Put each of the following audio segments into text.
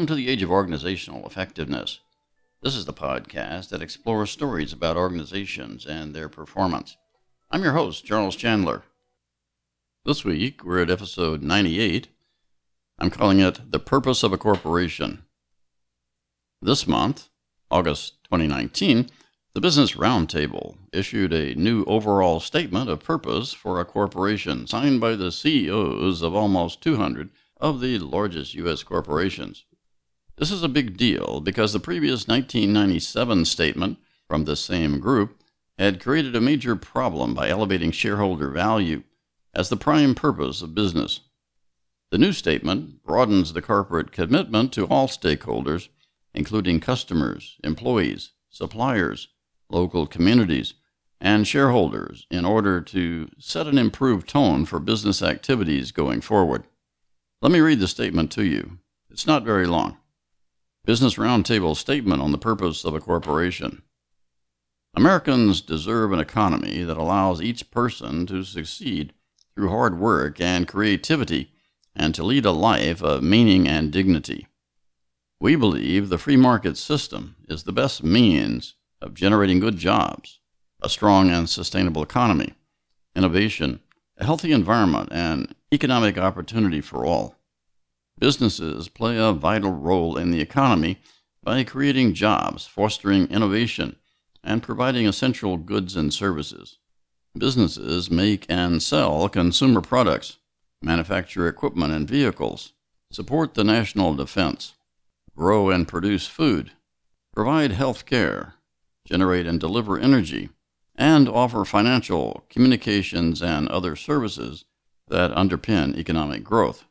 Welcome. To the Age of Organizational Effectiveness. This is the podcast that explores stories about organizations and their performance. I'm your host, Charles Chandler. This week, we're at episode 98. I'm calling it The Purpose of a Corporation. This month, August 2019, the Business Roundtable issued a new overall statement of purpose for a corporation signed by the CEOs of almost 200 of the largest U.S. corporations. This is a big deal because the previous 1997 statement from the same group had created a major problem by elevating shareholder value as the prime purpose of business. The new statement broadens the corporate commitment to all stakeholders, including customers, employees, suppliers, local communities, and shareholders in order to set an improved tone for business activities going forward. Let me read the statement to you. It's not very long. Business Roundtable statement on the purpose of a corporation. Americans deserve an economy that allows each person to succeed through hard work and creativity and to lead a life of meaning and dignity. We believe the free market system is the best means of generating good jobs, a strong and sustainable economy, innovation, a healthy environment, and economic opportunity for all. Businesses play a vital role in the economy by creating jobs, fostering innovation, and providing essential goods and services. Businesses make and sell consumer products, manufacture equipment and vehicles, support the national defense, grow and produce food, provide health care, generate and deliver energy, and offer financial, communications, and other services that underpin economic growth.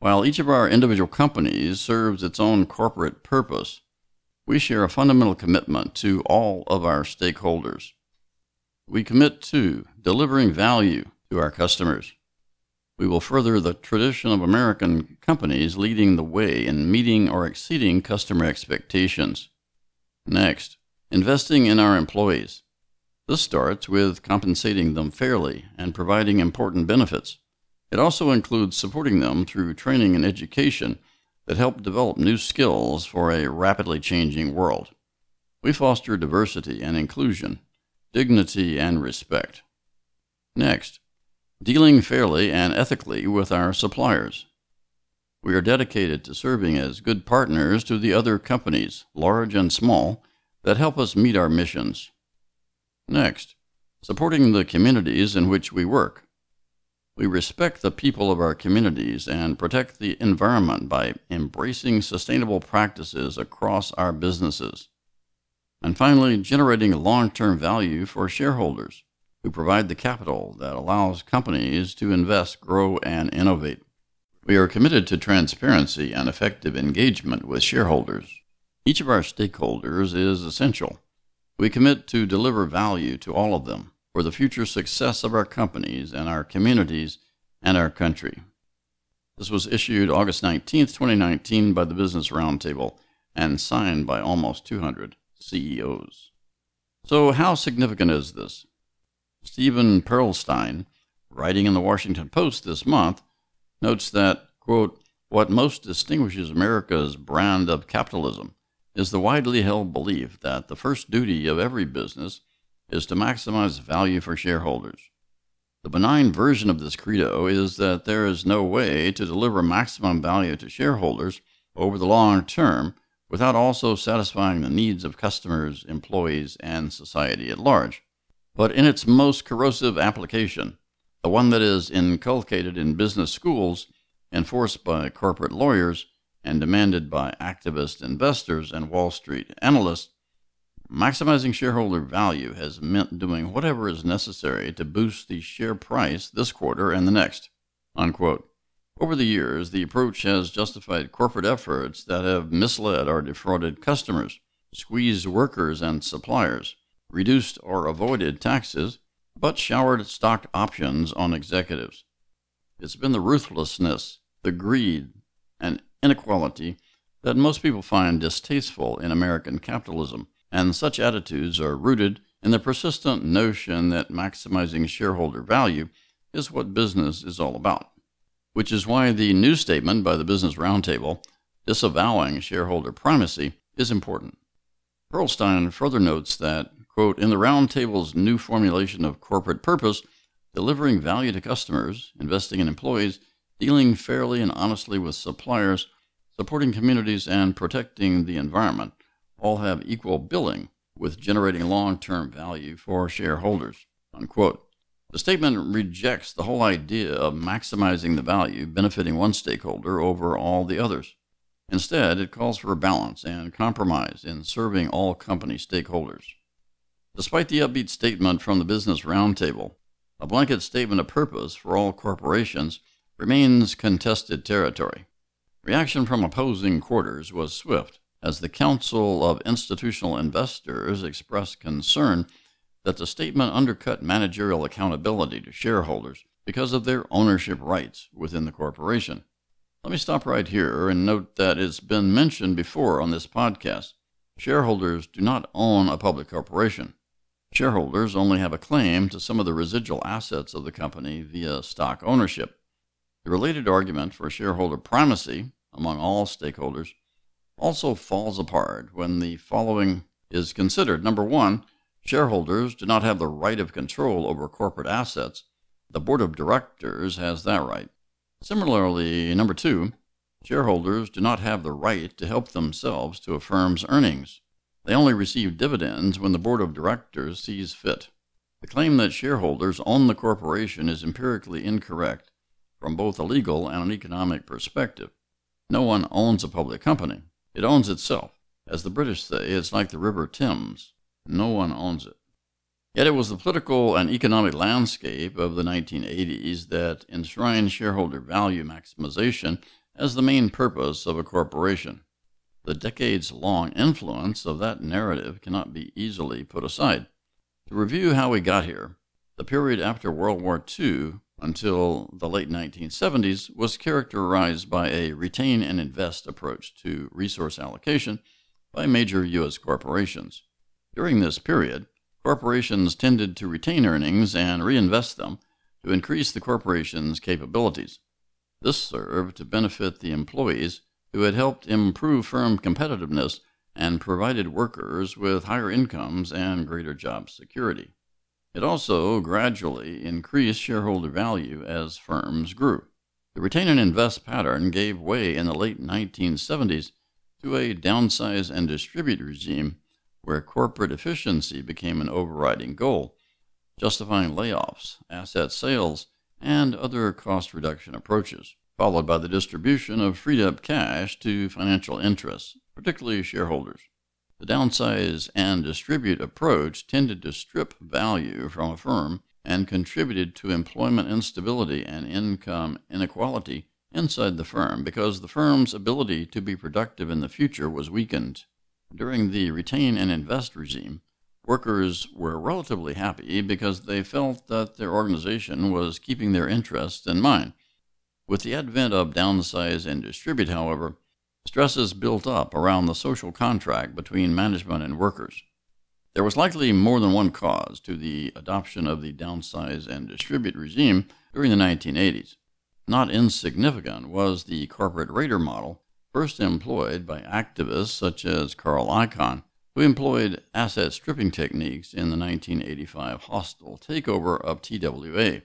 While each of our individual companies serves its own corporate purpose, we share a fundamental commitment to all of our stakeholders. We commit to delivering value to our customers. We will further the tradition of American companies leading the way in meeting or exceeding customer expectations. Next, Investing in our employees. This starts with compensating them fairly and providing important benefits. It also includes supporting them through training and education that help develop new skills for a rapidly changing world. We foster diversity and inclusion, dignity and respect. Next, dealing fairly and ethically with our suppliers. We are dedicated to serving as good partners to the other companies, large and small, that help us meet our missions. Next, supporting the communities in which we work. We respect the people of our communities and protect the environment by embracing sustainable practices across our businesses. And finally, generating long term value for shareholders who provide the capital that allows companies to invest, grow, and innovate. We are committed to transparency and effective engagement with shareholders. Each of our stakeholders is essential. We commit to deliver value to all of them for the future success of our companies and our communities and our country. This was issued August 19, 2019, by the Business Roundtable and signed by almost 200 CEOs. So, how significant is this? Steven Pearlstein, writing in the Washington Post this month, notes that, quote, what most distinguishes America's brand of capitalism is the widely held belief that the first duty of every business is to maximize value for shareholders. The benign version of this credo is that there is no way to deliver maximum value to shareholders over the long term without also satisfying the needs of customers, employees, and society at large. But in its most corrosive application, the one that is inculcated in business schools, enforced by corporate lawyers, and demanded by activist investors and Wall Street analysts, maximizing shareholder value has meant doing whatever is necessary to boost the share price this quarter and the next. Unquote. Over the years, the approach has justified corporate efforts that have misled or defrauded customers, squeezed workers and suppliers, reduced or avoided taxes, but showered stock options on executives. It's been the ruthlessness, the greed, and inequality that most people find distasteful in American capitalism, and such attitudes are rooted in the persistent notion that maximizing shareholder value is what business is all about. which is why the new statement by the Business Roundtable disavowing shareholder primacy is important. Pearlstein further notes that, quote, in the Roundtable's new formulation of corporate purpose, delivering value to customers, investing in employees, dealing fairly and honestly with suppliers, supporting communities, and protecting the environment all have equal billing with generating long term value for shareholders. Unquote. The statement rejects the whole idea of maximizing the value benefiting one stakeholder over all the others. Instead, it calls for balance and compromise in serving all company stakeholders. Despite the upbeat statement from the Business Roundtable, a blanket statement of purpose for all corporations remains contested territory. Reaction from opposing quarters was swift as the Council of Institutional Investors expressed concern that the statement undercut managerial accountability to shareholders because of their ownership rights within the corporation. Let me stop right here and note that it's been mentioned before on this podcast. Shareholders do not own a public corporation. Shareholders only have a claim to some of the residual assets of the company via stock ownership. The related argument for shareholder primacy among all stakeholders also falls apart when the following is considered. Number one, shareholders do not have the right of control over corporate assets. The board of directors has that right. Similarly, number two, shareholders do not have the right to help themselves to a firm's earnings. They only receive dividends when the board of directors sees fit. The claim that shareholders own the corporation is empirically incorrect from both a legal and an economic perspective. No one owns a public company. It owns itself. As the British say, it's like the River Thames. No one owns it. Yet it was the political and economic landscape of the 1980s that enshrined shareholder value maximization as the main purpose of a corporation. The decades long influence of that narrative cannot be easily put aside. To review how we got here, the period after World War II until the late 1970s was characterized by a retain and invest approach to resource allocation by major U.S. corporations. During this period, corporations tended to retain earnings and reinvest them to increase the corporation's capabilities. This served to benefit the employees who had helped improve firm competitiveness and provided workers with higher incomes and greater job security. It also gradually increased shareholder value as firms grew. The retain and invest pattern gave way in the late 1970s to a downsize and distribute regime where corporate efficiency became an overriding goal, justifying layoffs, asset sales, and other cost reduction approaches, followed by the distribution of freed up cash to financial interests, particularly shareholders. The downsize and distribute approach tended to strip value from a firm and contributed to employment instability and income inequality inside the firm because the firm's ability to be productive in the future was weakened. During the retain and invest regime, workers were relatively happy because they felt that their organization was keeping their interests in mind. With the advent of downsize and distribute, however, stresses built up around the social contract between management and workers. There was likely more than one cause to the adoption of the downsize and distribute regime during the 1980s. Not insignificant was the corporate raider model first employed by activists such as Carl Icahn, who employed asset stripping techniques in the 1985 hostile takeover of TWA.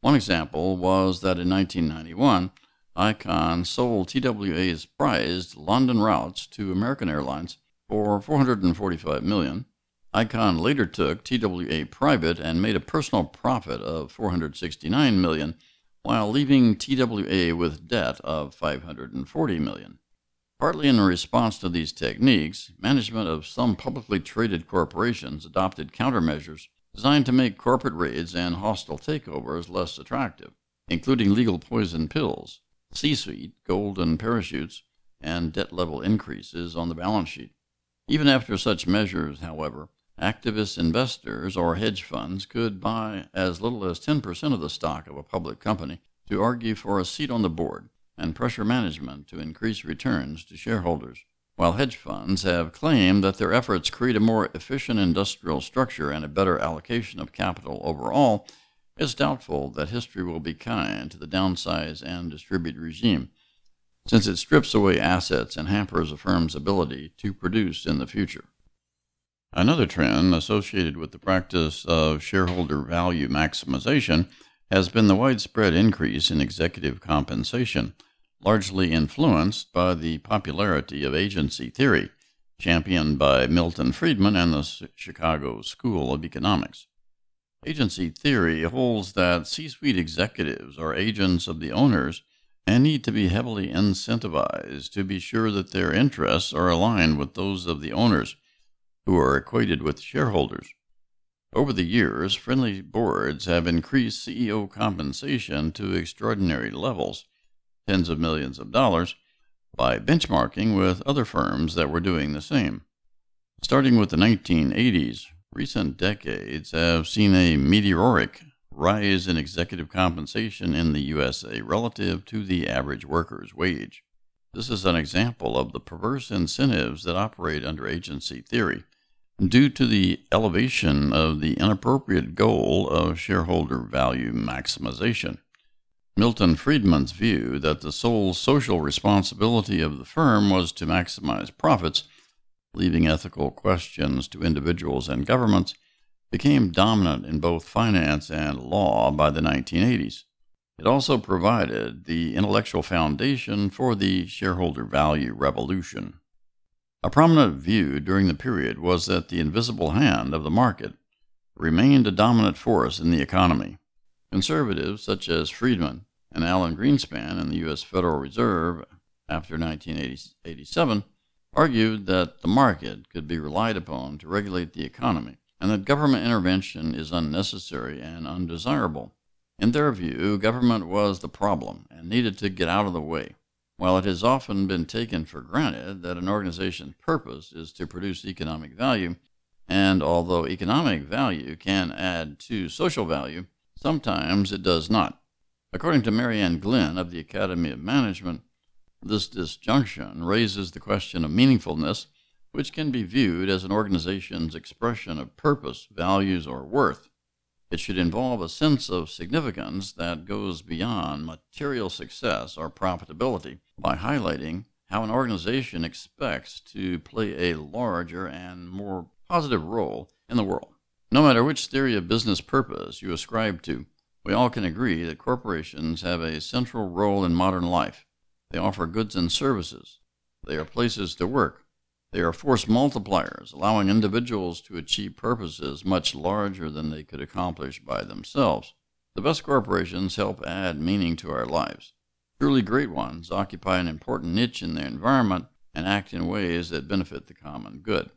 One example was that in 1991, Icahn sold TWA's prized London routes to American Airlines for 445 million. Icahn later took TWA private and made a personal profit of 469 million while leaving TWA with debt of 540 million. Partly in response to these techniques, management of some publicly traded corporations adopted countermeasures designed to make corporate raids and hostile takeovers less attractive, including legal poison pills, C suite, golden parachutes, and debt level increases on the balance sheet. Even after such measures, however, activist investors or hedge funds could buy as little as 10% of the stock of a public company to argue for a seat on the board and pressure management to increase returns to shareholders. While hedge funds have claimed that their efforts create a more efficient industrial structure and a better allocation of capital overall, it's doubtful that history will be kind to the downsize and distribute regime, since it strips away assets and hampers a firm's ability to produce in the future. Another trend associated with the practice of shareholder value maximization has been the widespread increase in executive compensation, largely influenced by the popularity of agency theory, championed by Milton Friedman and the Chicago School of Economics. Agency theory holds that C suite executives are agents of the owners and need to be heavily incentivized to be sure that their interests are aligned with those of the owners who are equated with shareholders. Over the years, friendly boards have increased CEO compensation to extraordinary levels, tens of millions of dollars, by benchmarking with other firms that were doing the same. Starting with the 1980s, recent decades have seen a meteoric rise in executive compensation in the USA relative to the average worker's wage. This is an example of the perverse incentives that operate under agency theory due to the elevation of the inappropriate goal of shareholder value maximization. Milton Friedman's view that the sole social responsibility of the firm was to maximize profits, leaving ethical questions to individuals and governments, became dominant in both finance and law by the 1980s. It also provided the intellectual foundation for the shareholder value revolution. A prominent view during the period was that the invisible hand of the market remained a dominant force in the economy. Conservatives such as Friedman and Alan Greenspan in the U.S. Federal Reserve after 1987 argued that the market could be relied upon to regulate the economy and that government intervention is unnecessary and undesirable. In their view, government was the problem and needed to get out of the way. While it has often been taken for granted that an organization's purpose is to produce economic value, and although economic value can add to social value, sometimes it does not. According to Mary Ann Glynn of the Academy of Management, this disjunction raises the question of meaningfulness, which can be viewed as an organization's expression of purpose, values, or worth. It should involve a sense of significance that goes beyond material success or profitability by highlighting how an organization expects to play a larger and more positive role in the world. No matter which theory of business purpose you ascribe to, we all can agree that corporations have a central role in modern life. They offer goods and services. They are places to work, they are force multipliers, allowing individuals to achieve purposes much larger than they could accomplish by themselves. The best corporations help add meaning to our lives. Truly great ones occupy an important niche in their environment and act in ways that benefit the common good.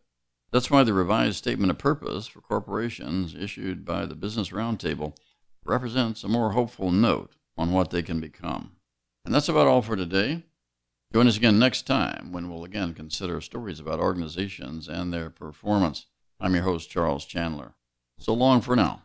That's why the revised statement of purpose for corporations issued by the Business Roundtable represents a more hopeful note on what they can become. And that's about all for today. Join us again next time when we'll again consider stories about organizations and their performance. I'm your host, Charles Chandler. So long for now.